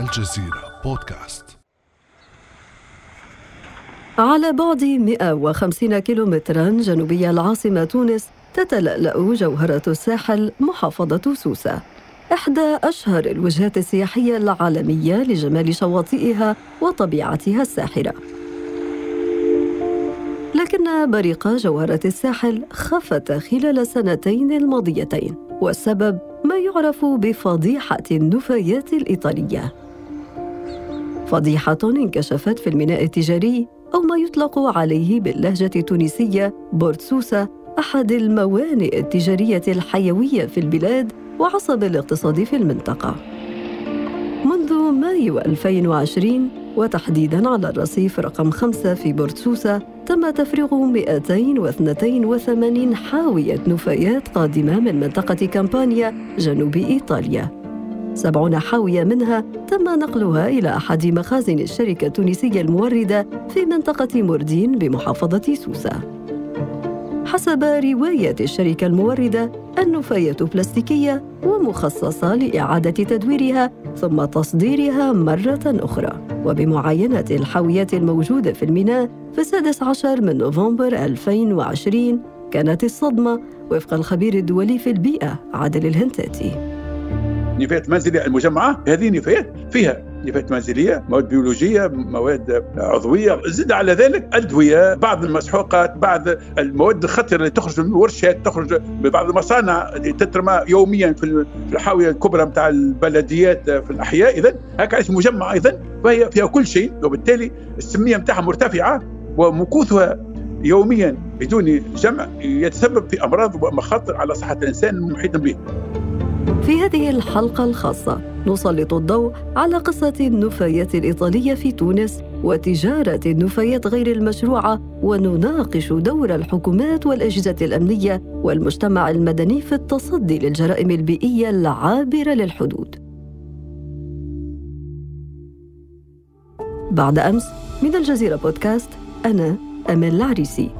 الجزيرة بودكاست. على بعد 150 كيلومترا جنوبي العاصمة تونس تتلألأ جوهرة الساحل محافظة سوسة. إحدى أشهر الوجهات السياحية العالمية لجمال شواطئها وطبيعتها الساحرة. لكن بريق جوهرة الساحل خفت خلال السنتين الماضيتين والسبب ما يعرف بفضيحة النفايات الإيطالية. فضيحة انكشفت في الميناء التجاري أو ما يطلق عليه باللهجة التونسية بورتسوسة أحد الموانئ التجارية الحيوية في البلاد وعصب الاقتصاد في المنطقة. منذ مايو 2020 وتحديدا على الرصيف رقم خمسة في بورتسوسة تم تفريغ 282 حاوية نفايات قادمة من منطقة كامبانيا جنوب إيطاليا. سبعون حاوية منها تم نقلها إلى أحد مخازن الشركة التونسية الموردة في منطقة موردين بمحافظة سوسة. حسب رواية الشركة الموردة النفاية بلاستيكية ومخصصة لإعادة تدويرها ثم تصديرها مرة أخرى. وبمعاينة الحاويات الموجودة في الميناء في السادس عشر من نوفمبر 2020 كانت الصدمة وفق الخبير الدولي في البيئة عادل الهنتاتي. نفايات منزلية المجمعة هذه نفايات فيها نفايات منزلية مواد بيولوجية مواد عضوية زد على ذلك أدوية بعض المسحوقات بعض المواد الخطرة اللي تخرج من الورشات تخرج من بعض المصانع اللي تترمى يوميا في الحاوية الكبرى نتاع البلديات في الأحياء اذا هكا مجمع أيضا فهي فيها كل شيء وبالتالي السمية نتاعها مرتفعة ومكوثها يوميا بدون جمع يتسبب في أمراض ومخاطر على صحة الإنسان المحيط به. في هذه الحلقة الخاصة نسلط الضوء على قصة النفايات الإيطالية في تونس وتجارة النفايات غير المشروعة ونناقش دور الحكومات والأجهزة الأمنية والمجتمع المدني في التصدي للجرائم البيئية العابرة للحدود. بعد أمس من الجزيرة بودكاست أنا أمل العريسي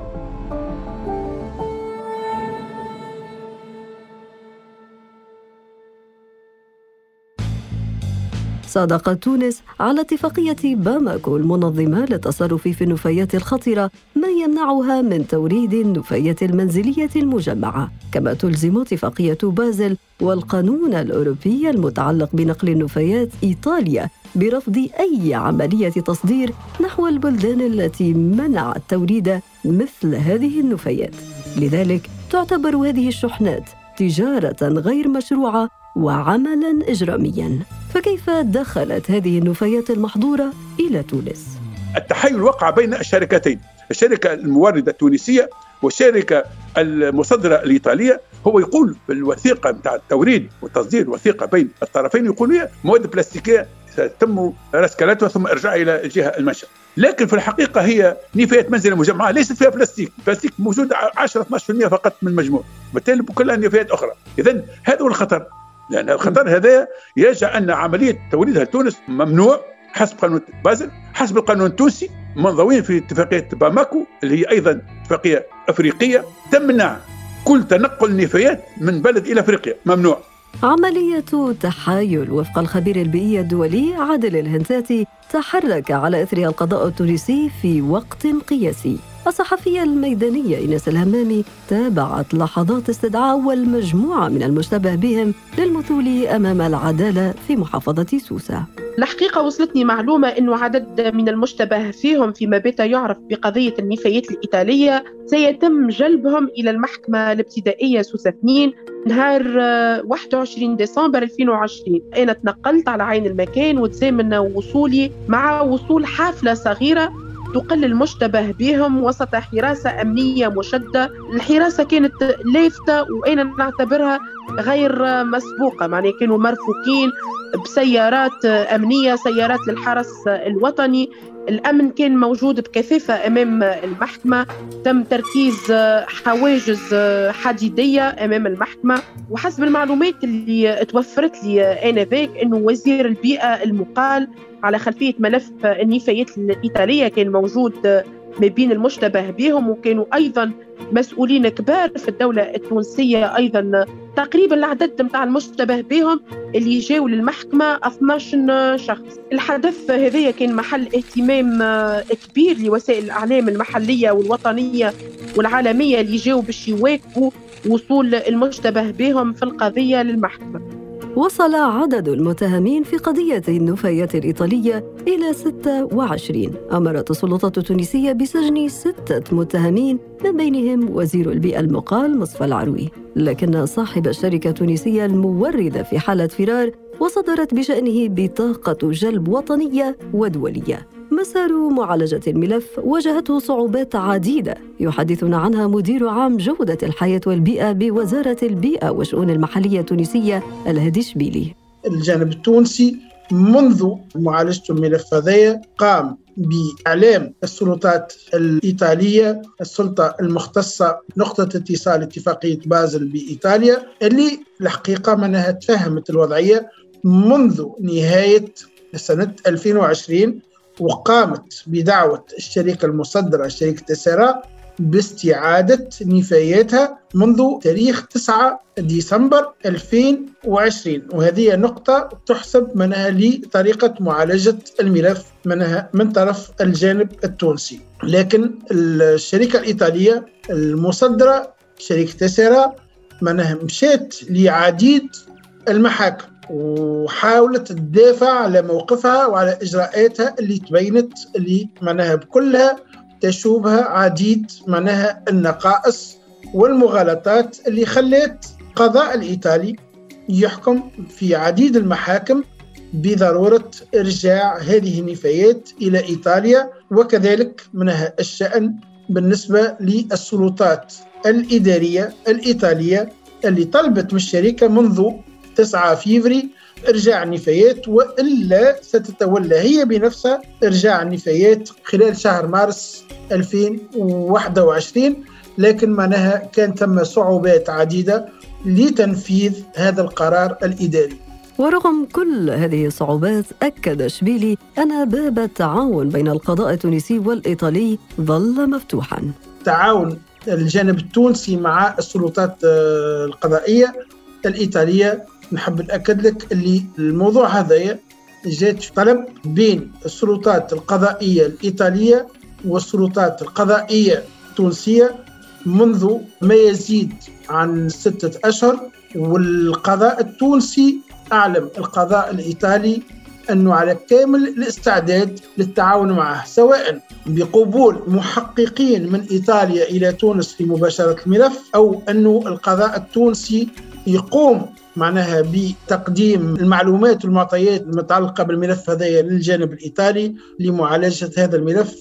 صادقت تونس على اتفاقية باماكو المنظمة للتصرف في النفايات الخطرة ما يمنعها من توريد النفايات المنزلية المجمعة. كما تلزم اتفاقية بازل والقانون الأوروبي المتعلق بنقل النفايات إيطاليا برفض أي عملية تصدير نحو البلدان التي منعت توريد مثل هذه النفايات. لذلك تعتبر هذه الشحنات تجارة غير مشروعة وعملا إجراميا. فكيف دخلت هذه النفايات المحظورة إلى تونس؟ التحايل وقع بين الشركتين. الشركة الموردة التونسية والشركة المصدرة الإيطالية. هو يقول في الوثيقة نتاع التوريد والتصدير وثيقة بين الطرفين يقول هي مواد بلاستيكية ستتم رسكلتها ثم إرجاع إلى الجهة المنشأ لكن في الحقيقة هي نفايات منزل مجمعة ليست فيها بلاستيك. البلاستيك موجود 10 12% فقط من المجموع. بالتالي كلها نفايات أخرى. إذا هذا هو الخطر. لأن الخطر هذا يجعل أن عملية توريدها لتونس ممنوع حسب قانون بازل حسب القانون التونسي منضوين في اتفاقية باماكو اللي هي أيضا اتفاقية أفريقية تمنع كل تنقل نفايات من بلد إلى أفريقيا ممنوع. عملية تحايل وفق الخبير البيئي الدولي عادل الهنتاتي تحرك على إثرها القضاء التونسي في وقت قياسي. الصحفية الميدانية إيناس الهمامي تابعت لحظات استدعاء أول مجموعة من المشتبه بهم للمثول أمام العدالة في محافظة سوسة. الحقيقة وصلتني معلومة أنه عدد من المشتبه فيهم فيما بات يعرف بقضية النفايات الإيطالية سيتم جلبهم إلى المحكمة الابتدائية سوسة 2 نهار 21 ديسمبر 2020 أنا تنقلت على عين المكان وتزامن وصولي مع وصول حافلة صغيرة تقل المشتبه بهم وسط حراسة أمنية مشدة. الحراسة كانت لافتة وأنا نعتبرها غير مسبوقة معناها كانوا مرفوقين بسيارات أمنية سيارات للحرس الوطني. الأمن كان موجود بكثافة أمام المحكمة. تم تركيز حواجز حديدية أمام المحكمة. وحسب المعلومات اللي توفرت لي آنذاك أنه وزير البيئة المقال على خلفية ملف النفايات الإيطالية كان موجود ما بين المشتبه بهم وكانوا أيضا مسؤولين كبار في الدولة التونسية أيضا. تقريبا العدد نتاع المشتبه بهم اللي جاوا للمحكمة 12 شخص. الحدث هذا كان محل اهتمام كبير لوسائل الإعلام المحلية والوطنية والعالمية اللي جاوا باش يواكبوا وصول المشتبه بهم في القضية للمحكمة. وصل عدد المتهمين في قضية النفايات الإيطالية إلى 26 أمرت السلطات التونسية بسجن ستة متهمين من بينهم وزير البيئة المقال مصطفى العروي. لكن صاحب الشركة التونسية الموردة في حالة فرار وصدرت بشأنه بطاقة جلب وطنية ودولية. مسار معالجة الملف واجهته صعوبات عديدة يحدثنا عنها مدير عام جودة الحياة والبيئة بوزارة البيئة والشؤون المحلية التونسية الهادي شبيلي الجانب التونسي منذ معالجة الملف هذايا قام بإعلام السلطات الإيطالية السلطة المختصة نقطة اتصال اتفاقية بازل بإيطاليا اللي الحقيقة منها تفهمت الوضعية منذ نهاية سنة 2020 وقامت بدعوة الشركة المصدرة شركة سيرا باستعادة نفاياتها منذ تاريخ 9 ديسمبر 2020 وهذه نقطة تحسب منها لطريقة معالجة الملف منها من طرف الجانب التونسي. لكن الشركة الإيطالية المصدرة شركة سيرا منها مشات لعديد المحاكم. وحاولت تدافع على موقفها وعلى إجراءاتها اللي تبينت اللي معناها بكلها تشوبها عديد معناها النقائص والمغالطات اللي خلت القضاء الإيطالي يحكم في عديد المحاكم بضرورة إرجاع هذه النفايات إلى إيطاليا وكذلك منها الشأن بالنسبة للسلطات الإدارية الإيطالية اللي طلبت من الشركة منذ 9 فيفري ارجاع النفايات وإلا ستتولى هي بنفسها ارجاع النفايات خلال شهر مارس 2021 لكن معناها كان ثم صعوبات عديدة لتنفيذ هذا القرار الإداري. ورغم كل هذه الصعوبات أكد شبيلي أن باب التعاون بين القضاء التونسي والإيطالي ظل مفتوحا. تعاون الجانب التونسي مع السلطات آه، القضائية الإيطالية نحب نأكد لك اللي الموضوع هذايا جات طلب بين السلطات القضائية الإيطالية والسلطات القضائية التونسية منذ ما يزيد عن ستة أشهر والقضاء التونسي أعلم القضاء الإيطالي أنه على كامل الاستعداد للتعاون معه سواء بقبول محققين من إيطاليا إلى تونس في مباشرة الملف أو أنه القضاء التونسي يقوم معناها بتقديم المعلومات والمعطيات المتعلقة بالملف هذا للجانب الإيطالي لمعالجة هذا الملف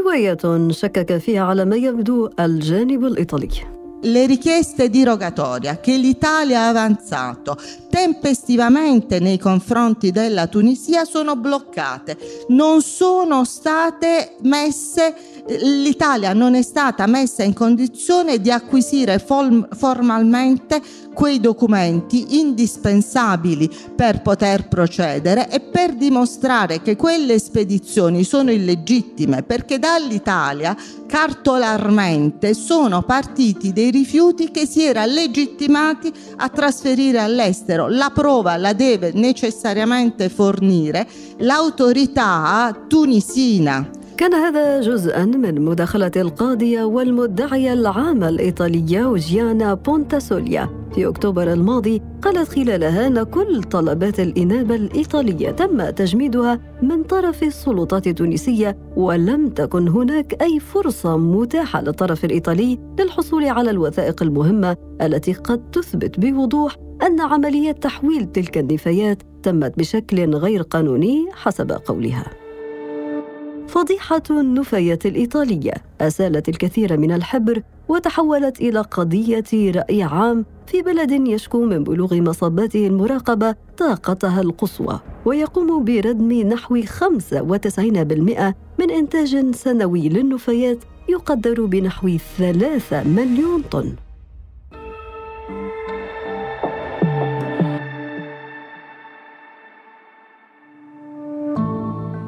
رواية شكك فيها على ما يبدو الجانب الإيطالي le richieste di rogatoria che l'Italia ha avanzato tempestivamente nei confronti della Tunisia sono bloccate, non sono state messe, l'Italia non è stata messa in condizione di acquisire formalmente quei documenti indispensabili per poter procedere e per dimostrare che quelle spedizioni sono illegittime perché dall'Italia cartolarmente sono partiti dei rifiuti che si era legittimati a trasferire all'estero. La prova la deve necessariamente fornire l'autorità tunisina كان هذا جزءا من مداخلة القاضية والمدعية العامة الإيطالية جيانا بونتاسوليا. في أكتوبر الماضي قالت خلالها أن كل طلبات الإنابة الإيطالية تم تجميدها من طرف السلطات التونسية ولم تكن هناك أي فرصة متاحة للطرف الإيطالي للحصول على الوثائق المهمة التي قد تثبت بوضوح أن عملية تحويل تلك النفايات تمت بشكل غير قانوني حسب قولها. فضيحة النفايات الإيطالية. أسالت الكثير من الحبر وتحولت إلى قضية رأي عام في بلد يشكو من بلوغ مصباته المراقبة طاقتها القصوى. ويقوم بردم نحو 95% من إنتاج سنوي للنفايات يقدر بنحو 3 مليون طن.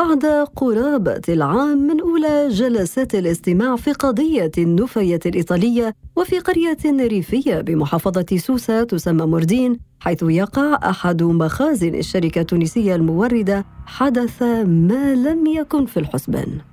بعد قرابة العام من أولى جلسات الاستماع في قضية النفاية الإيطالية وفي قرية ريفية بمحافظة سوسة تسمى مردين حيث يقع أحد مخازن الشركة التونسية الموردة حدث ما لم يكن في الحسبان.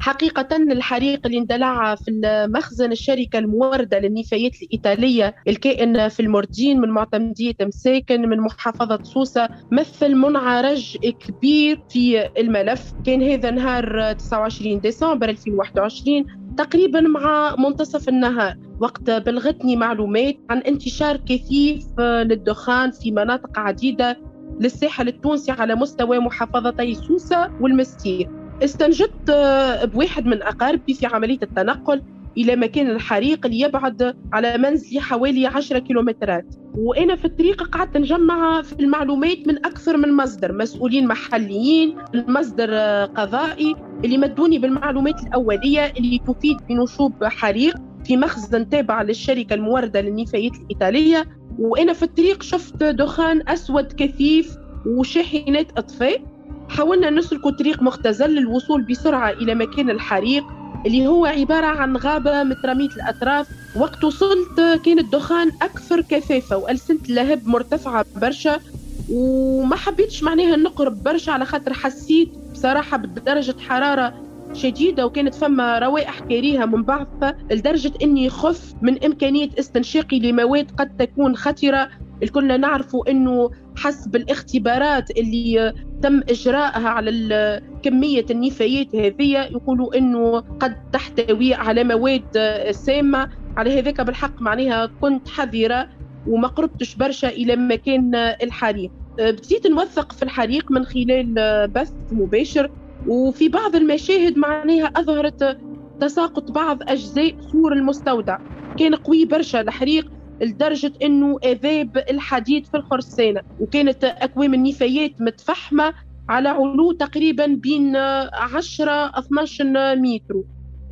حقيقة الحريق اللي اندلع في مخزن الشركة الموردة للنفايات الإيطالية الكائن في الموردين من معتمدية مساكن من محافظة سوسة مثل منعرج كبير في الملف. كان هذا نهار 29 ديسمبر 2021 تقريبا مع منتصف النهار وقت بلغتني معلومات عن انتشار كثيف للدخان في مناطق عديدة للساحل التونسي على مستوى محافظتي سوسة والمستير. استنجدت آه، بواحد من أقاربي في عملية التنقل إلى مكان الحريق اللي يبعد على منزلي حوالي 10 كيلومترات. وأنا في الطريق قعدت نجمع في المعلومات من أكثر من مصدر مسؤولين محليين المصدر آه، قضائي اللي مدوني بالمعلومات الأولية اللي تفيد بنشوب حريق في مخزن تابع للشركة الموردة للنفايات الإيطالية. وأنا في الطريق شفت دخان أسود كثيف وشاحنات إطفاء حاولنا نسلك طريق مختزل للوصول بسرعة إلى مكان الحريق اللي هو عبارة عن غابة مترامية الأطراف. وقت وصلت كان الدخان أكثر كثافة وألسنة اللهب مرتفعة برشا. وما حبيتش معناها نقرب برشا على خاطر حسيت بصراحة بدرجة حرارة شديدة وكانت فما روائح كريهة من بعضها لدرجة أني خف من إمكانية استنشاقي لمواد قد تكون خطرة. الكلنا نعرفوا أنه حسب الاختبارات اللي تم إجراءها على كمية النفايات هذه يقولوا أنه قد تحتوي على مواد سامة. على هذاك بالحق معناها كنت حذرة وما قربتش برشا إلى مكان الحريق. بديت نوثق في الحريق من خلال بث مباشر. وفي بعض المشاهد معناها أظهرت تساقط بعض أجزاء سور المستودع. كان قوي برشا الحريق لدرجة أنه أذاب الحديد في الخرسانة وكانت أكوام النفايات متفحمة على علو تقريبا بين 10 12 متر.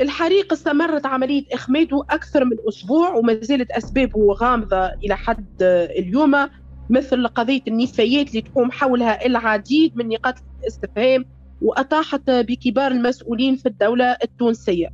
الحريق استمرت عملية إخماده أكثر من أسبوع وما زالت أسبابه غامضة إلى حد اليوم مثل قضية النفايات اللي تقوم حولها العديد من نقاط الاستفهام وأطاحت بكبار المسؤولين في الدولة التونسية.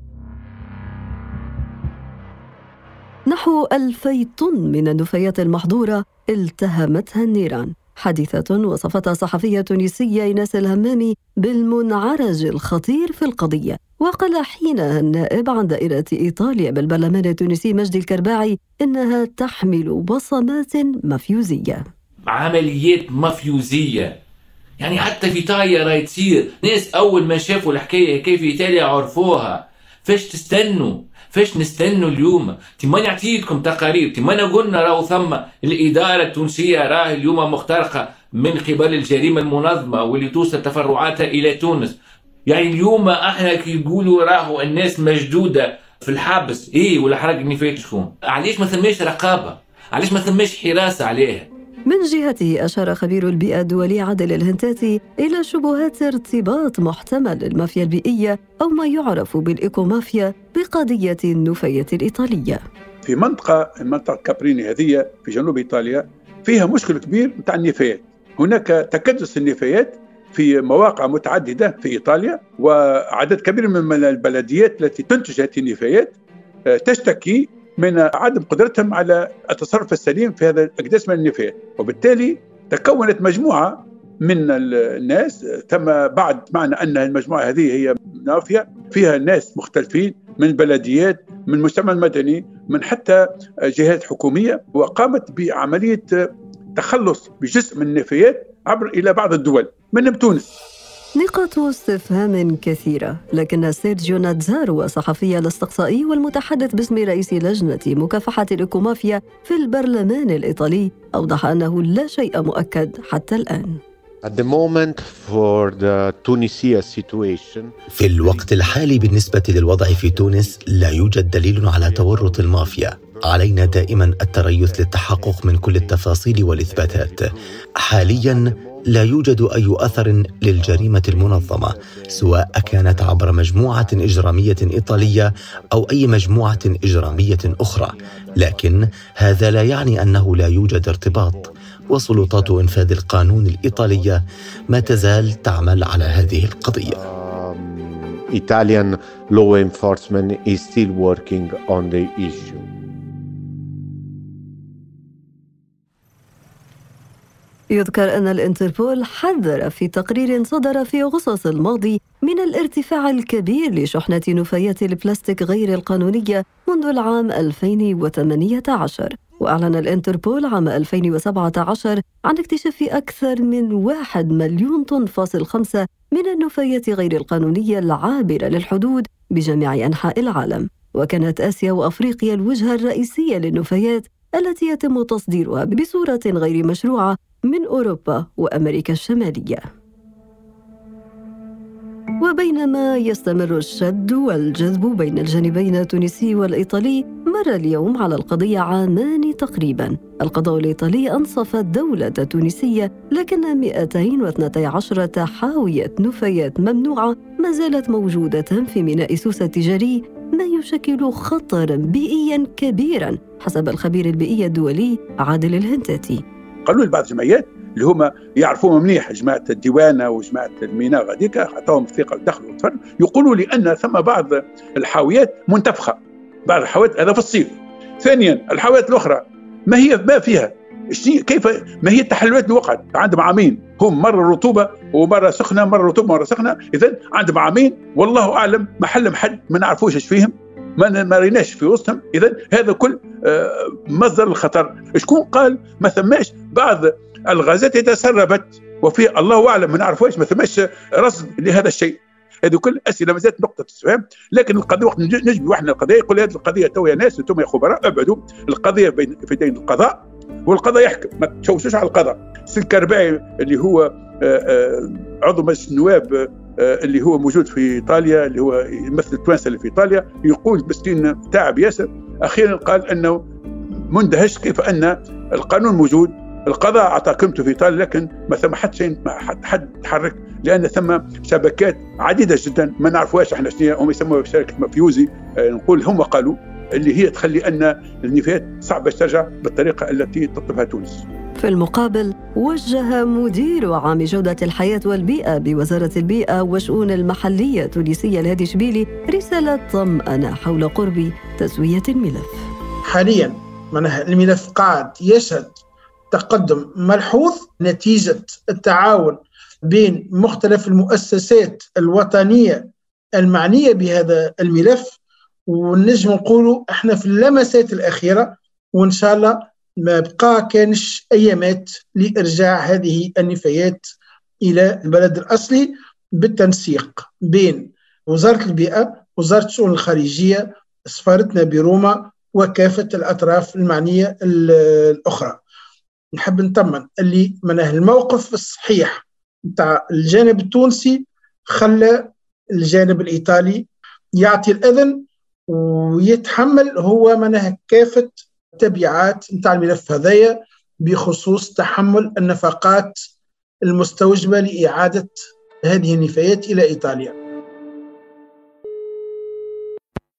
نحو ألفي طن من النفايات المحظورة التهمتها النيران. حادثة وصفتها صحفية تونسية إيناس الهمامي بالمنعرج الخطير في القضية وقال حينها النائب عن دائرة إيطاليا بالبرلمان التونسي مجدي الكرباعي إنها تحمل بصمات مفيوزية عمليات مفيوزية يعني حتى في ايطاليا راهي تصير ناس أول ما شافوا الحكاية كيف إيطاليا عرفوها. فاش تستنوا؟ فاش نستنوا اليوم؟ تما نعطيكم تقارير. تما قلنا راهو ثم الإدارة التونسية راهي اليوم مخترقة من قبل الجريمة المنظمة واللي توصل تفرعاتها إلى تونس. يعني اليوم إحنا كي يقولوا راهو الناس مجدوده في الحبس إيه ولا حرق شكون علاش ما ثماش رقابة؟ علاش ما ثماش حراسة عليها؟ من جهته أشار خبير البيئة الدولي عادل الهنتاتي إلى شبهات ارتباط محتمل للمافيا البيئية أو ما يعرف بالإيكومافيا بقضية النفاية الإيطالية. في منطقة منطقة كابريني هذه في جنوب إيطاليا فيها مشكل كبير نتاع النفايات. هناك تكدس النفايات في مواقع متعددة في إيطاليا وعدد كبير من البلديات التي تنتج هذه النفايات آه، تشتكي من عدم قدرتهم على التصرف السليم في هذا الأكداس من النفايات وبالتالي تكونت مجموعة من الناس تم بعد معنى أن المجموعة هذه هي مافيا فيها ناس مختلفين من بلديات من المجتمع المدني من حتى جهات حكومية. وقامت بعملية تخلص بجزء من النفايات عبر إلى بعض الدول منهم تونس. نقاط استفهام كثيرة لكن سيرجيو ناتزارو الصحفي الأستقصائي والمتحدث باسم رئيس لجنة مكافحة الإيكومافيا في البرلمان الإيطالي أوضح أنه لا شيء مؤكد حتى الآن. في الوقت الحالي بالنسبة للوضع في تونس لا يوجد دليل على تورط المافيا. علينا دائما التريث للتحقق من كل التفاصيل والإثباتات. حاليا لا يوجد أي أثر للجريمة المنظمة سواء كانت عبر مجموعة إجرامية إيطالية أو أي مجموعة إجرامية أخرى. لكن هذا لا يعني أنه لا يوجد ارتباط. وسلطات إنفاذ القانون الايطاليه ما تزال تعمل على هذه القضية. Italian law enforcement is still working on the issue. يذكر أن الانتربول حذر في تقرير صدر في أغسطس الماضي من الارتفاع الكبير لشحنة نفايات البلاستيك غير القانونية منذ العام 2018 وأعلن الانتربول عام 2017 عن اكتشاف أكثر من 1 مليون طن فاصل خمسة من النفايات غير القانونية العابرة للحدود بجميع أنحاء العالم. وكانت آسيا وأفريقيا الوجهة الرئيسية للنفايات التي يتم تصديرها بصورة غير مشروعة من أوروبا وأمريكا الشمالية. وبينما يستمر الشد والجذب بين الجانبين التونسي والإيطالي مر اليوم على القضية عامان تقريبا. القضاء الإيطالي أنصف الدولة التونسية لكن 212 حاوية نفايات ممنوعة ما زالت موجودة في ميناء سوسة التجاري ما يشكل خطرا بيئيا كبيرا حسب الخبير البيئي الدولي عادل الهنتاتي قالوا لبعض الجمعيات اللي هما يعرفوهم منيح جماعة الديوانة وجماعة الميناء غاديك عطاهم الثقة ودخلوا يقولوا لي ان ثم بعض الحاويات منتفخة. بعض الحاويات هذا في الصيف. ثانيا الحاويات الأخرى ما هي ما فيها؟ كيف ما هي التحللات اللي وقعت؟ عندهم عامين هم مرة رطوبة ومرة سخنة مرة رطوبة مرة سخنة. اذا عندهم عامين والله أعلم محل حد ما نعرفوش إيش فيهم. ما ريناش في وسطهم. اذا هذا كل آه، مصدر الخطر شكون قال ما ثماش بعض الغازات تسربت وفي الله أعلم ما نعرفوش ما ثماش رصد لهذا الشيء. هذه كل أسئلة ما زالت نقطة استفهام لكن القضية وقت نجي واحد القضية يقول هذه القضية تو يا ناس أنتم يا خبراء ابعدوا. القضية بين في دين القضاء والقضاء يحكم ما تشوشوش على القضاء. الكرباعي اللي هو آه، آه، عضو مجلس النواب اللي هو موجود في إيطاليا اللي هو يمثل التوانسة اللي في إيطاليا يقول مسكين تعب ياسر أخيرا قال أنه مندهش كيف أن القانون موجود القضاء اعطى قيمته في إيطاليا لكن ما ثم حد شيء حد حد تحرك لأن ثم شبكات عديدة جدا ما نعرفوهاش إحنا شنو هم يسموها شركه مافيوزي آه، نقول هم قالوا اللي هي تخلي أن النفايات صعبة ترجع بالطريقة التي تطلبها تونس. في المقابل وجه مدير عام جودة الحياة والبيئة بوزارة البيئة والشؤون المحلية التونسية الهادي شبيلي رسالة طمأنة حول قرب تسوية الملف. حاليا الملف قاعد يشهد تقدم ملحوظ نتيجة التعاون بين مختلف المؤسسات الوطنية المعنية بهذا الملف ونجم نقولوا إحنا في اللمسات الأخيرة وإن شاء الله ما بقى كانش أيامات لإرجاع هذه النفايات إلى البلد الأصلي بالتنسيق بين وزارة البيئة وزارة الشؤون الخارجية سفارتنا بروما وكافة الأطراف المعنية الأخرى. نحب نطمن اللي من الموقف الصحيح نتاع الجانب التونسي خلى الجانب الإيطالي يعطي الأذن ويتحمل هو منها كافة التبعات نتاع الملف هذايا بخصوص تحمل النفقات المستوجبة لإعادة هذه النفايات إلى إيطاليا.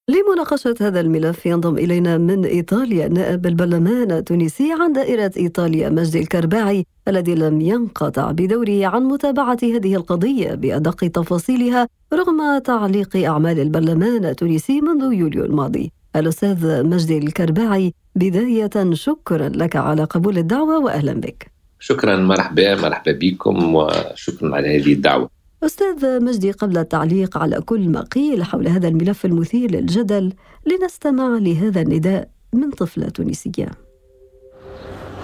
لمناقشة هذا الملف ينضم إلينا من إيطاليا نائب البرلمان التونسي عن دائرة إيطاليا مجدي الكرباعي الذي لم ينقطع بدوره عن متابعة هذه القضية بأدق تفاصيلها رغم تعليق أعمال البرلمان التونسي منذ يوليو الماضي. الأستاذ مجدي الكرباعي بداية شكرا لك على قبول الدعوة وأهلا بك. شكرا مرحبا مرحبا بكم وشكرا على هذه الدعوة. أستاذ مجدي قبل التعليق على كل ما قيل حول هذا الملف المثير للجدل لنستمع لهذا النداء من طفلة تونسية.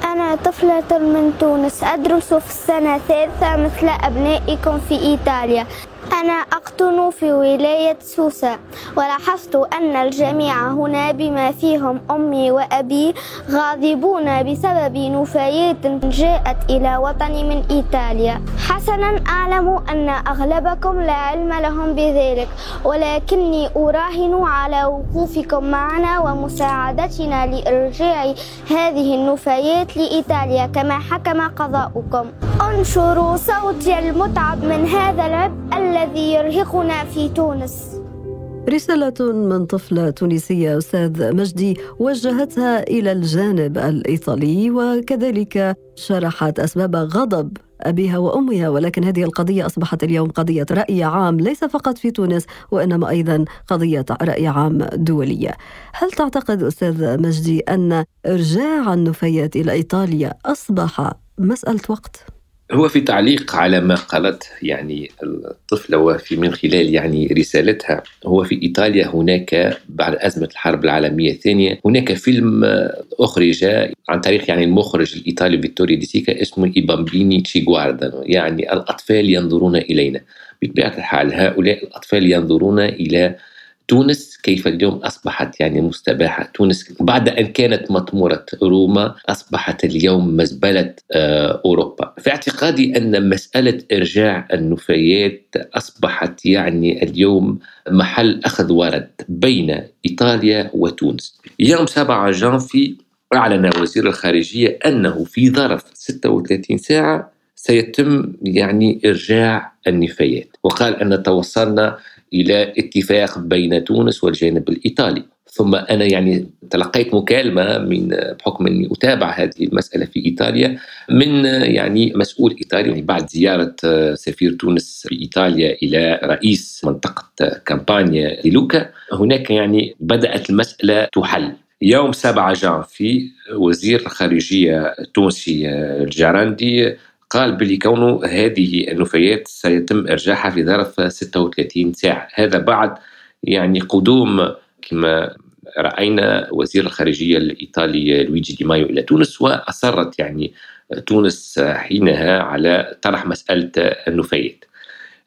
أنا طفلة من تونس أدرس في السنة الثالثة مثل أبنائكم في إيطاليا. أنا أقطن في ولاية سوسة ولاحظت أن الجميع هنا بما فيهم أمي وأبي غاضبون بسبب نفايات جاءت إلى وطني من إيطاليا. حسنا أعلم أن أغلبكم لا علم لهم بذلك ولكني أراهن على وقوفكم معنا ومساعدتنا لإرجاع هذه النفايات لإيطاليا كما حكم قضاؤكم. انشروا صوتي المتعب من هذا العبء الذي يرهقنا في تونس رسالة من طفلة تونسية أستاذ مجدي وجهتها إلى الجانب الإيطالي وكذلك شرحت أسباب غضب أبيها وأمها ولكن هذه القضية أصبحت اليوم قضية رأي عام ليس فقط في تونس وإنما أيضا قضية رأي عام دولية هل تعتقد أستاذ مجدي أن إرجاع النفايات إلى إيطاليا أصبح مسألة وقت؟ هو في تعليق على ما قالت يعني الطفلة وفي من خلال يعني رسالتها هو في إيطاليا هناك بعد أزمة الحرب العالمية الثانية هناك فيلم أخرج عن طريق يعني المخرج الإيطالي فيتوريو دي سيكا اسمه I bambini ci يعني الأطفال ينظرون إلينا. بطبيعة الحال هؤلاء الأطفال ينظرون إلى تونس كيف اليوم أصبحت يعني مستباحة؟ تونس بعد أن كانت مطمورة روما أصبحت اليوم مزبلة آه، أوروبا. في اعتقادي أن مسألة إرجاع النفايات أصبحت يعني اليوم محل أخذ ورد بين إيطاليا وتونس. يوم 7 جانفي أعلن وزير الخارجية أنه في ظرف 36 ساعة سيتم يعني إرجاع النفايات. وقال أن توصلنا إلى اتفاق بين تونس والجانب الإيطالي. ثم أنا يعني تلقيت مكالمة من بحكم أني أتابع هذه المسألة في إيطاليا من يعني مسؤول إيطالي يعني بعد زيارة سفير تونس في إيطاليا إلى رئيس منطقة كامبانيا لوكا. هناك يعني بدأت المسألة تحل. يوم 7 جانفي وزير الخارجية التونسي الجرندي قال بلي كونه هذه النفايات سيتم إرجاعها في ظرف 36 ساعة. هذا بعد يعني قدوم كما رأينا وزير الخارجية الإيطالي لويجي دي مايو إلى تونس وأصرت يعني تونس حينها على طرح مسألة النفايات.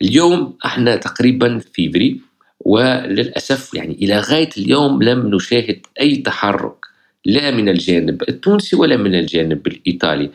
اليوم إحنا تقريبا فيفري وللأسف يعني إلى غاية اليوم لم نشاهد أي تحرك لا من الجانب التونسي ولا من الجانب الإيطالي.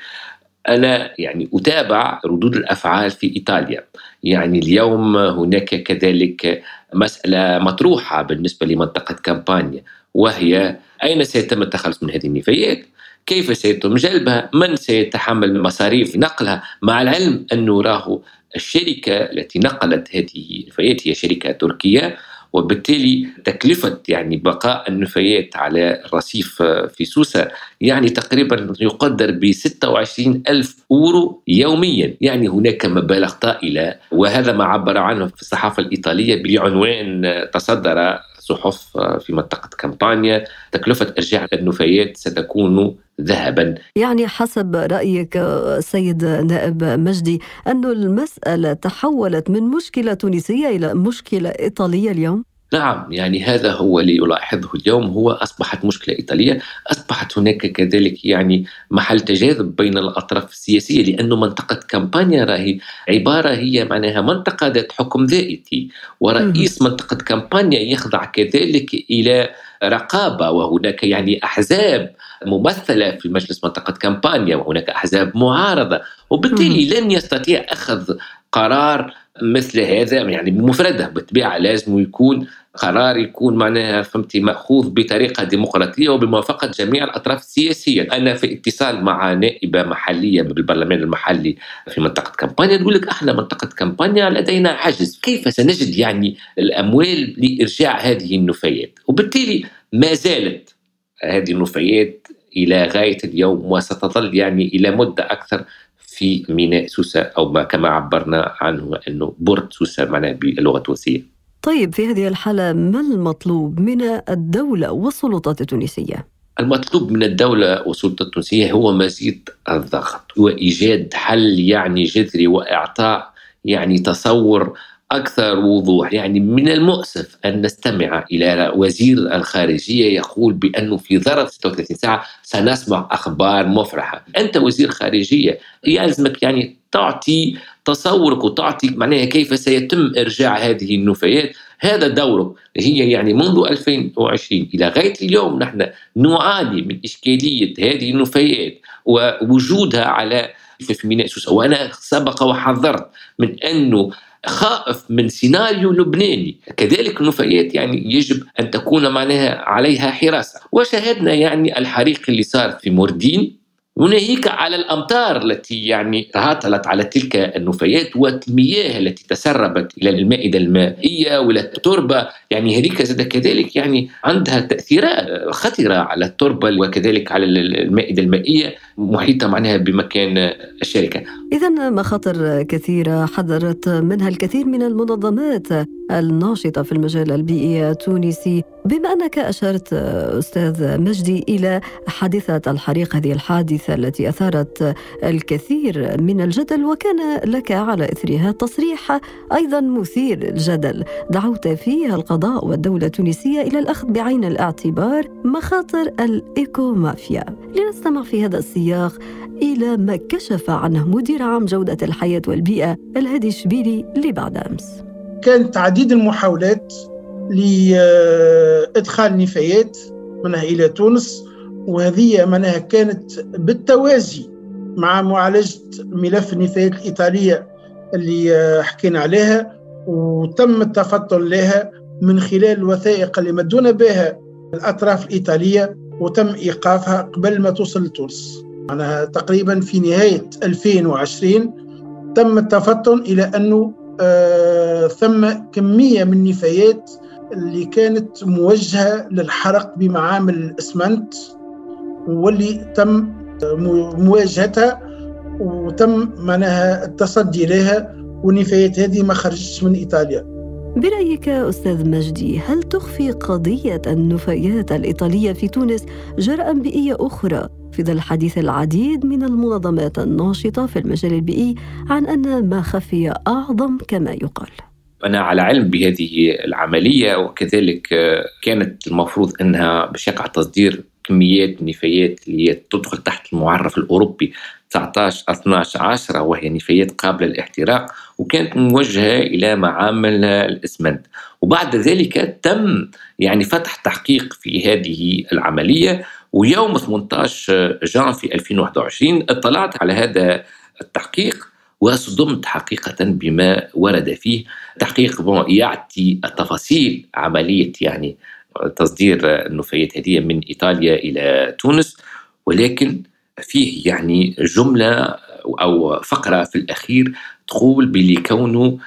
أنا يعني أتابع ردود الأفعال في إيطاليا. يعني اليوم هناك كذلك مسألة مطروحة بالنسبة لمنطقة كامبانيا وهي أين سيتم التخلص من هذه النفايات؟ كيف سيتم جلبها؟ من سيتحمل مصاريف نقلها؟ مع العلم انه راه الشركة التي نقلت هذه النفايات هي شركة تركية وبالتالي تكلفة يعني بقاء النفايات على الرصيف في سوسة يعني تقريبا يقدر ب 26 ألف أورو يوميا. يعني هناك مبالغ طائلة وهذا ما عبر عنه في الصحافة الإيطالية بعنوان تصدر صحف في منطقة كامبانيا تكلفة إرجاع النفايات ستكون ذهبا يعني حسب رأيك سيد نائب مجدي أن المسألة تحولت من مشكلة تونسية إلى مشكلة إيطالية اليوم؟ نعم يعني هذا هو اللي يلاحظه اليوم هو أصبحت مشكلة إيطالية أصبحت هناك كذلك يعني محل تجاذب بين الأطراف السياسية لأن منطقة كامبانيا راهي عبارة هي معناها منطقة ذات حكم ذاتي ورئيس منطقة كامبانيا يخضع كذلك إلى رقابة وهناك يعني أحزاب ممثلة في مجلس منطقة كامبانيا وهناك أحزاب معارضة وبالتالي لن يستطيع أخذ قرار مثل هذا يعني بمفردة بالطبيعة لازم يكون قرار يكون معناها فهمتي مأخوذ بطريقة ديمقراطية وبموافقة جميع الأطراف السياسية، أنا في اتصال مع نائبة محلية بالبرلمان المحلي في منطقة كامبانيا تقول لك إحنا منطقة كامبانيا لدينا عجز، كيف سنجد يعني الأموال لإرجاع هذه النفايات؟ وبالتالي ما زالت هذه النفايات إلى غاية اليوم وستظل يعني إلى مدة أكثر في ميناء سوسة أو ما كما عبرنا عنه أنه بورت سوسة معناه باللغة التونسية. طيب في هذه الحالة ما المطلوب من الدولة والسلطات التونسية؟ المطلوب من الدولة والسلطة التونسية هو مزيد الضغط وإيجاد حل يعني جذري وإعطاء يعني تصور أكثر وضوح. يعني من المؤسف أن نستمع إلى وزير الخارجية يقول بأنه في ظرف 36 ساعة سنسمع أخبار مفرحة. أنت وزير خارجية يلزمك يعني تعطي تصورك وتعطي معناها كيف سيتم إرجاع هذه النفايات. هذا دورك. هي يعني منذ 2020 إلى غاية اليوم نحن نعاني من إشكالية هذه النفايات ووجودها على في ميناء سوسة. وأنا سبق وحذرت من أنه خائف من سيناريو لبناني. كذلك النفايات يعني يجب أن تكون معناها عليها حراسة. وشاهدنا يعني الحريق اللي صار في موردين وناهيك على الأمطار التي يعني تهاطلت على تلك النفايات والمياه التي تسربت إلى المائدة المائية وإلى التربة يعني هذيك زاد كذلك يعني عندها تأثيرات خطره على التربة وكذلك على المائدة المائية محيطة معناها بمكان الشركة. اذا مخاطر كثيرة حذرت منها الكثير من المنظمات الناشطة في المجال البيئي التونسي بما أنك أشرت أستاذ مجدي إلى حادثة الحريق هذه الحادثة التي أثارت الكثير من الجدل وكان لك على إثرها تصريح أيضا مثير الجدل دعوت فيه القضاء والدولة التونسية إلى الأخذ بعين الاعتبار مخاطر الايكو مافيا لنستمع في هذا السياق إلى ما كشف عنه مدير عام جودة الحياة والبيئة الهادي الشبيلي لبعد أمس. كان تعديد المحاولات لإدخال نفايات منها إلى تونس وهذه منها كانت بالتوازي مع معالجة ملف النفايات الإيطالية اللي حكينا عليها وتم التفطن لها من خلال الوثائق اللي مدونا بها الأطراف الإيطالية وتم إيقافها قبل ما توصل لتونس. معناها تقريبا في نهاية 2020 تم التفطن إلى أنه آه ثم كمية من النفايات اللي كانت موجهة للحرق بمعامل الإسمنت واللي تم مواجهتها وتم معناها التصدي لها والنفايات هذه ما خرجتش من إيطاليا. برأيك أستاذ مجدي هل تخفي قضية النفايات الإيطالية في تونس جرأة بيئية أخرى في ظل حديث العديد من المنظمات الناشطة في المجال البيئي عن أن ما خفي أعظم كما يقال؟ أنا على علم بهذه العملية وكذلك كانت المفروض أنها باش يقع تصدير كميات نفايات اللي تدخل تحت المعرف الأوروبي 19 12 10 وهي نفايات قابلة للاحتراق وكانت موجهة إلى معامل الإسمنت. وبعد ذلك تم يعني فتح تحقيق في هذه العملية ويوم 18 جانفي 2021 اطلعت على هذا التحقيق وصدمت حقيقة بما ورد فيه. تحقيق يعطي التفاصيل عملية يعني تصدير النفايات هذه من إيطاليا إلى تونس ولكن فيه يعني جملة أو فقرة في الأخير تقول بلكونه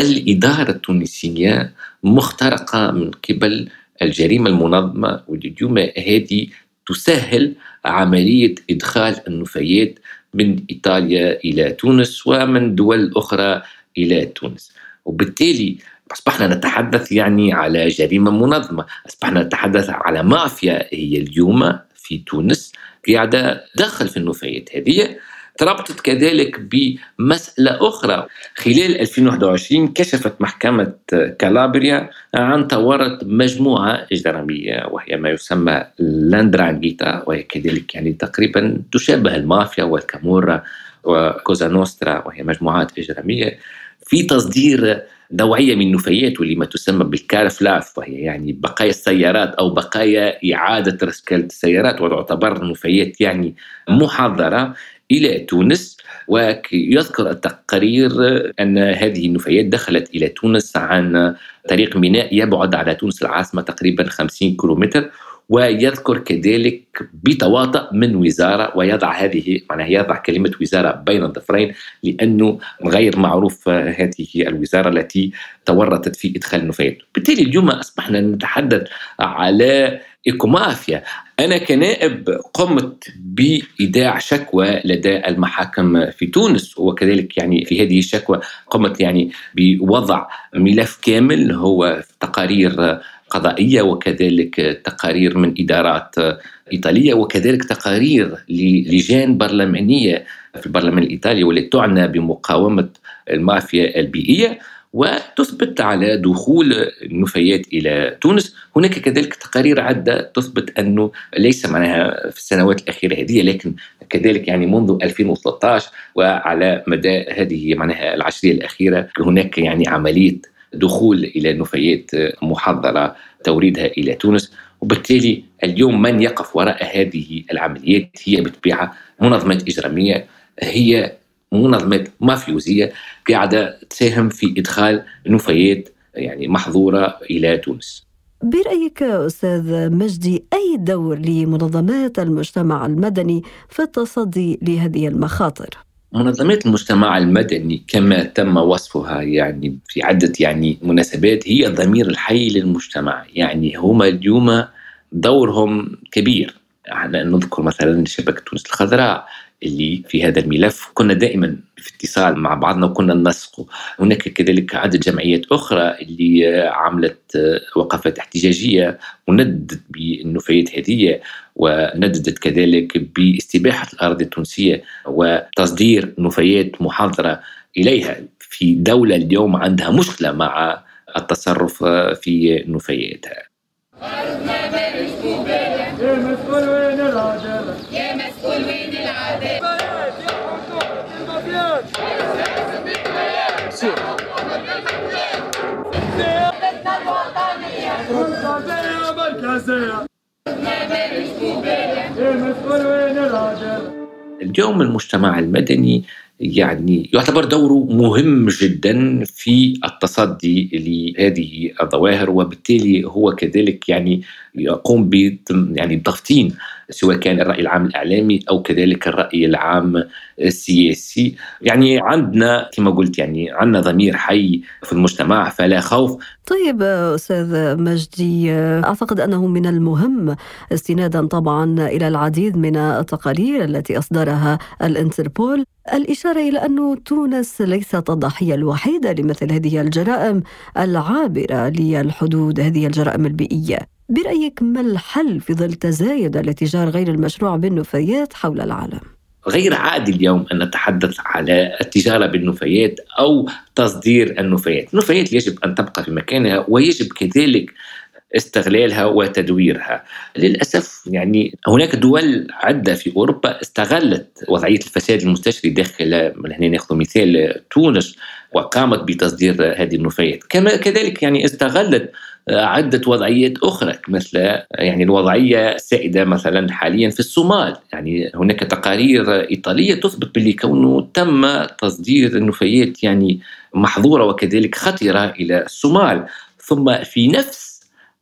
الإدارة التونسية مخترقة من قبل الجريمة المنظمة واليوم هذه تسهل عملية إدخال النفايات من إيطاليا إلى تونس ومن دول أخرى إلى تونس. وبالتالي أصبحنا نتحدث يعني على جريمة منظمة أصبحنا نتحدث على مافيا هي اليوم في تونس قاعدة داخل في النفايات. هذه تربطت كذلك بمسألة أخرى. خلال 2021 كشفت محكمة كالابريا عن تورط مجموعة إجرامية وهي ما يسمى لاندرانجيتا وهي كذلك يعني تقريبا تشابه المافيا والكامورا وكوزا نوسترا وهي مجموعات إجرامية. في تصدير نوعية من النفايات واللي ما تسمى بال car fluff وهي يعني بقايا السيارات أو بقايا إعادة رسكلة السيارات وتعتبر نفايات يعني محضرة إلى تونس. ويذكر التقرير أن هذه النفايات دخلت إلى تونس عن طريق ميناء يبعد على تونس العاصمة تقريبا 50 كيلومتر. ويذكر كذلك بتواطؤ من وزارة ويضع هذه معناها يضع كلمة وزارة بين الظفرين لأنه غير معروف هذه الوزارة التي تورطت في إدخال النفايات. بالتالي اليوم أصبحنا نتحدث على إيكومافيا. أنا كنائب قمت بإيداع شكوى لدى المحاكم في تونس وكذلك يعني في هذه الشكوى قمت يعني بوضع ملف كامل هو تقارير قضائية وكذلك تقارير من إدارات إيطالية وكذلك تقارير للجان برلمانية في البرلمان الإيطالي والتي تعنى بمقاومة المافيا البيئية وتثبت على دخول النفايات إلى تونس. هناك كذلك تقارير عده تثبت أنه ليس معناها في السنوات الأخيرة هذه لكن كذلك يعني منذ 2013 وعلى مدى هذه معناها العشريه الأخيرة هناك يعني عملية دخول إلى نفايات محضرة توريدها إلى تونس وبالتالي اليوم من يقف وراء هذه العمليات هي بالطبيعه منظمات إجرامية هي منظمات مافيوزية قاعدة تساهم في إدخال نفايات يعني محظورة إلى تونس. برأيك أستاذ مجدي أي دور لمنظمات المجتمع المدني في التصدي لهذه المخاطر؟ منظمات المجتمع المدني كما تم وصفها يعني في عدة يعني مناسبات هي الضمير الحي للمجتمع. يعني هما اليوم دورهم كبير. نذكر مثلا شبكة تونس الخضراء اللي في هذا الملف كنا دائما في اتصال مع بعضنا وكنا ننسقه. هناك كذلك عدد جمعيات أخرى اللي عملت وقفات احتجاجية وندت بالنفايات هذه ونددت كذلك باستباحة الأراضي التونسية وتصدير نفايات محاضرة إليها في دولة اليوم عندها مشكلة مع التصرف في نفاياتها. اليوم المجتمع المدني يعني يعتبر دوره مهم جدا في التصدي لهذه الظواهر وبالتالي هو كذلك يعني يقوم ب يعني بتفطين سواء كان الرأي العام الإعلامي أو كذلك الرأي العام السياسي. يعني عندنا كما قلت يعني عندنا ضمير حي في المجتمع فلا خوف. طيب أستاذ مجدي أعتقد أنه من المهم استنادا طبعا إلى العديد من التقارير التي أصدرها الإنتربول. الإشارة إلى انه تونس ليست الضحية الوحيدة لمثل هذه الجرائم العابرة للحدود هذه الجرائم البيئية. برأيك ما الحل في ظل تزايد الاتجار غير المشروع بالنفايات حول العالم؟ غير عادي اليوم أن نتحدث على التجارة بالنفايات أو تصدير النفايات النفايات يجب أن تبقى في مكانها ويجب كذلك استغلالها وتدويرها. للأسف يعني هناك دول عدة في أوروبا استغلت وضعية الفساد المستشري داخل من هنا ناخذ مثال تونس وقامت بتصدير هذه النفايات. كما كذلك يعني استغلت عدة وضعيات أخرى مثل يعني الوضعية السائدة مثلا حاليا في الصومال. يعني هناك تقارير إيطالية تثبت باللي كونه تم تصدير النفايات يعني محظورة وكذلك خطرة إلى الصومال. ثم في نفس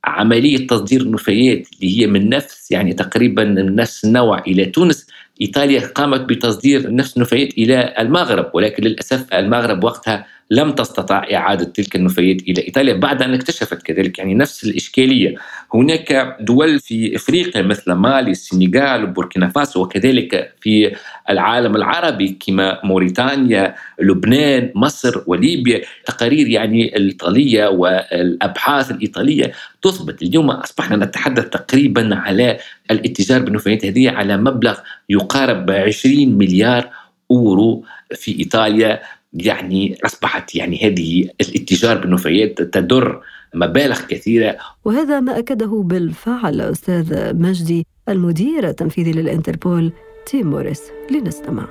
عملية تصدير النفايات اللي هي من نفس يعني تقريبا من نفس النوع إلى تونس. إيطاليا قامت بتصدير نفس النفايات إلى المغرب ولكن للأسف المغرب وقتها لم تستطع إعادة تلك النفايات إلى إيطاليا بعد أن اكتشفت كذلك. يعني نفس الإشكالية. هناك دول في إفريقيا مثل مالي السنغال وبوركينا فاسو وكذلك في العالم العربي كما موريتانيا لبنان مصر وليبيا. تقارير يعني الإيطالية والأبحاث الإيطالية تثبت اليوم أصبحنا نتحدث تقريبا على الاتجار بالنفايات هذه على مبلغ يقارب 20 مليار أورو في إيطاليا. يعني أصبحت يعني هذه الاتجار بالنفايات تدر مبالغ كثيرة. وهذا ما أكده بالفعل أستاذ مجدي المدير التنفيذي للإنتربول تيم موريس لنستمع.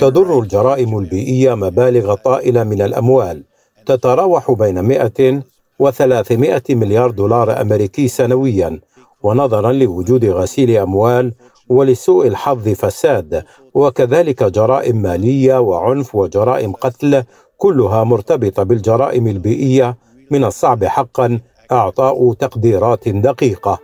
تضر الجرائم البيئية مبالغ طائلة من الأموال. تتراوح بين 100 و 300 مليار دولار أمريكي سنويا ونظرا لوجود غسيل أموال ولسوء الحظ فساد. وكذلك جرائم مالية وعنف وجرائم قتل كلها مرتبطة بالجرائم البيئية. من الصعب حقا إعطاء تقديرات دقيقة.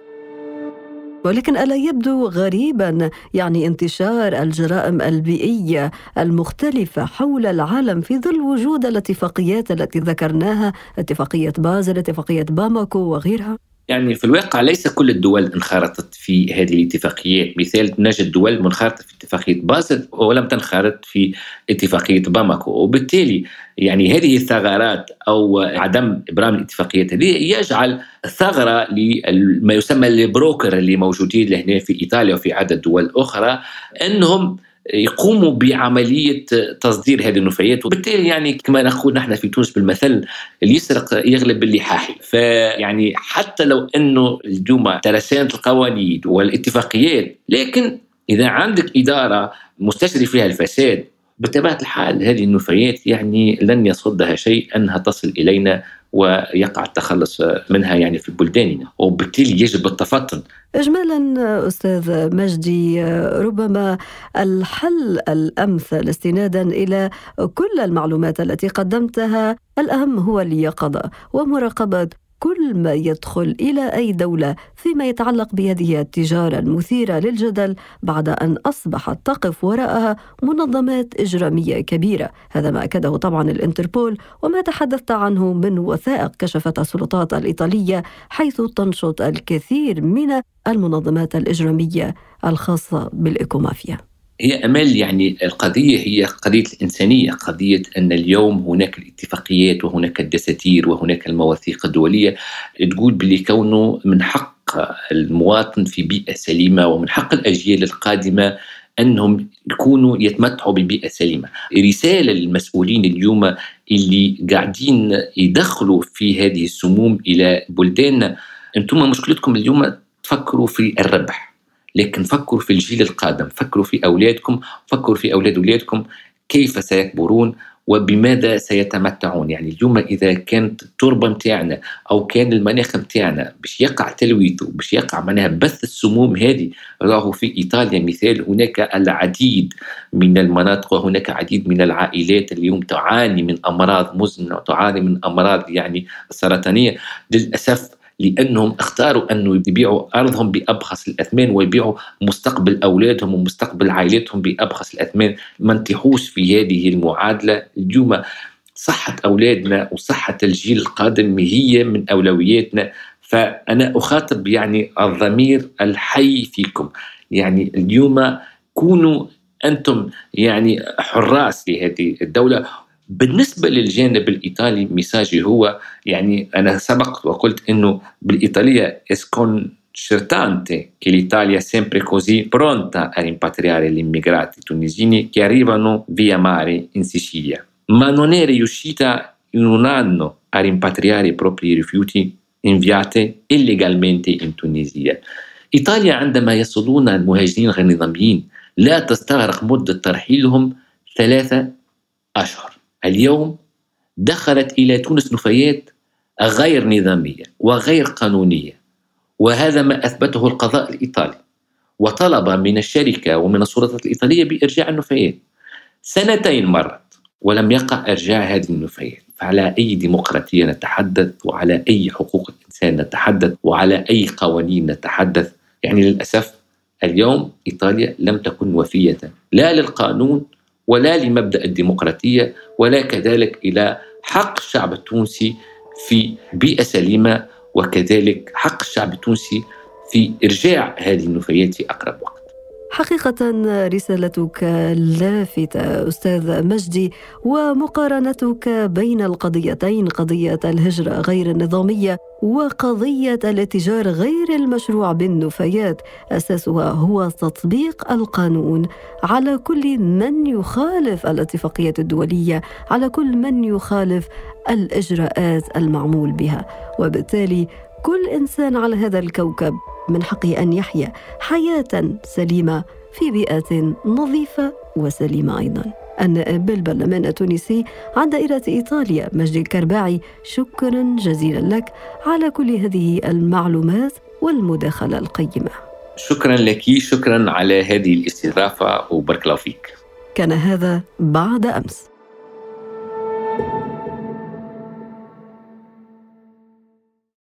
ولكن ألا يبدو غريبا يعني انتشار الجرائم البيئية المختلفة حول العالم في ظل وجود الاتفاقيات التي ذكرناها اتفاقية بازل اتفاقية باماكو وغيرها؟ يعني في الواقع ليس كل الدول انخرطت في هذه الاتفاقيات مثال نجد دول منخرطة في اتفاقية بازل ولم تنخرط في اتفاقية باماكو. وبالتالي يعني هذه الثغرات أو عدم إبرام الاتفاقيات هذه يجعل ثغرة لما يسمى البروكر اللي موجودين لهنا في إيطاليا وفي عدد دول أخرى أنهم يقوموا بعملية تصدير هذه النفايات. وبالتالي يعني كما نقول نحن في تونس بالمثل اللي يسرق يغلب اللي حاحي فيعني حتى لو أنه اليوم ترسانة القوانين والاتفاقيات لكن إذا عندك إدارة مستشري فيها الفساد بطبيعة الحال هذه النفايات يعني لن يصدها شيء أنها تصل إلينا ويقع التخلص منها يعني في بلداننا. وبالتالي يجب التفطن. اجمالا أستاذ مجدي ربما الحل الأمثل استنادا إلى كل المعلومات التي قدمتها. الأهم هو اليقظة ومراقبة كل ما يدخل إلى أي دولة فيما يتعلق بهذه التجارة المثيرة للجدل بعد أن أصبحت تقف وراءها منظمات إجرامية كبيرة، هذا ما أكده طبعا الإنتربول وما تحدثت عنه من وثائق كشفتها السلطات الإيطالية حيث تنشط الكثير من المنظمات الإجرامية الخاصة بالإيكومافيا. هي أمل يعني القضية هي قضية الإنسانية، قضية أن اليوم هناك الاتفاقيات وهناك الدساتير وهناك المواثيق الدولية تقول باللي كونه من حق المواطن في بيئة سليمة ومن حق الأجيال القادمة أنهم يكونوا يتمتعوا ببيئة سليمة. رسالة للمسؤولين اليوم اللي قاعدين يدخلوا في هذه السموم إلى بلداننا أنتم مشكلتكم اليوم تفكروا في الربح لكن فكروا في الجيل القادم فكروا في أولادكم فكروا في أولاد أولادكم كيف سيكبرون وبماذا سيتمتعون. يعني اليوم إذا كانت التربة متاعنا أو كان المناخ متاعنا باش يقع تلويثه باش يقع معناها بث السموم هذه راهو في إيطاليا مثال هناك العديد من المناطق وهناك عديد من العائلات اليوم تعاني من أمراض مزمنة وتعاني من أمراض يعني سرطانية. للأسف لأنهم اختاروا انه يبيعوا أرضهم بأبخس الاثمان ويبيعوا مستقبل أولادهم ومستقبل عائلتهم بأبخس الاثمان ما انتحوش في هذه المعادلة. اليوم صحة أولادنا وصحة الجيل القادم هي من أولوياتنا. فأنا أخاطب يعني الضمير الحي فيكم. يعني اليوم كونوا أنتم يعني حراس لهذه الدولة بالنسبة للجانب الإيطالي ميساجي هو يعني أنا سبق وقلت أنه بالإيطالية اسكون certamente che l'Italia è sempre così pronta a rimpatriare gli immigrati tunisini che arrivano via mare in Sicilia, ma non è riuscita in un anno a rimpatriare i propri rifiuti inviati illegalmente in Tunisia. إيطاليا عندما يصلون المهاجرين غير نظاميين لا تستغرق مدة ترحيلهم ثلاثة أشهر اليوم دخلت إلى تونس نفايات غير نظامية وغير قانونية وهذا ما أثبته القضاء الإيطالي. وطلب من الشركة ومن السلطات الإيطالية بإرجاع النفايات. سنتين مرت ولم يقع إرجاع هذه النفايات. فعلى أي ديمقراطية نتحدث؟ وعلى أي حقوق الإنسان نتحدث؟ وعلى أي قوانين نتحدث؟ يعني للأسف اليوم إيطاليا لم تكن وفية لا للقانون ولا لمبدأ الديمقراطية ولا كذلك إلى حق الشعب التونسي في بيئة سليمة وكذلك حق الشعب التونسي في إرجاع هذه النفايات في أقرب وقت. حقيقة رسالتك لافتة أستاذ مجدي ومقارنتك بين القضيتين قضية الهجرة غير النظامية وقضية الاتجار غير المشروع بالنفايات. أساسها هو تطبيق القانون. على كل من يخالف الاتفاقية الدولية على كل من يخالف الإجراءات المعمول بها. وبالتالي كل إنسان على هذا الكوكب من حقه أن يحيا حياة سليمة في بيئه نظيفة وسليمة أيضا. النائب بالبرلمان التونسي عن دائرة إيطاليا مجدي الكرباعي شكرا جزيلا لك على كل هذه المعلومات والمداخلة القيمة. شكرا لك شكرا على هذه الاستضافة وبارك الله فيك. كان هذا بعد أمس.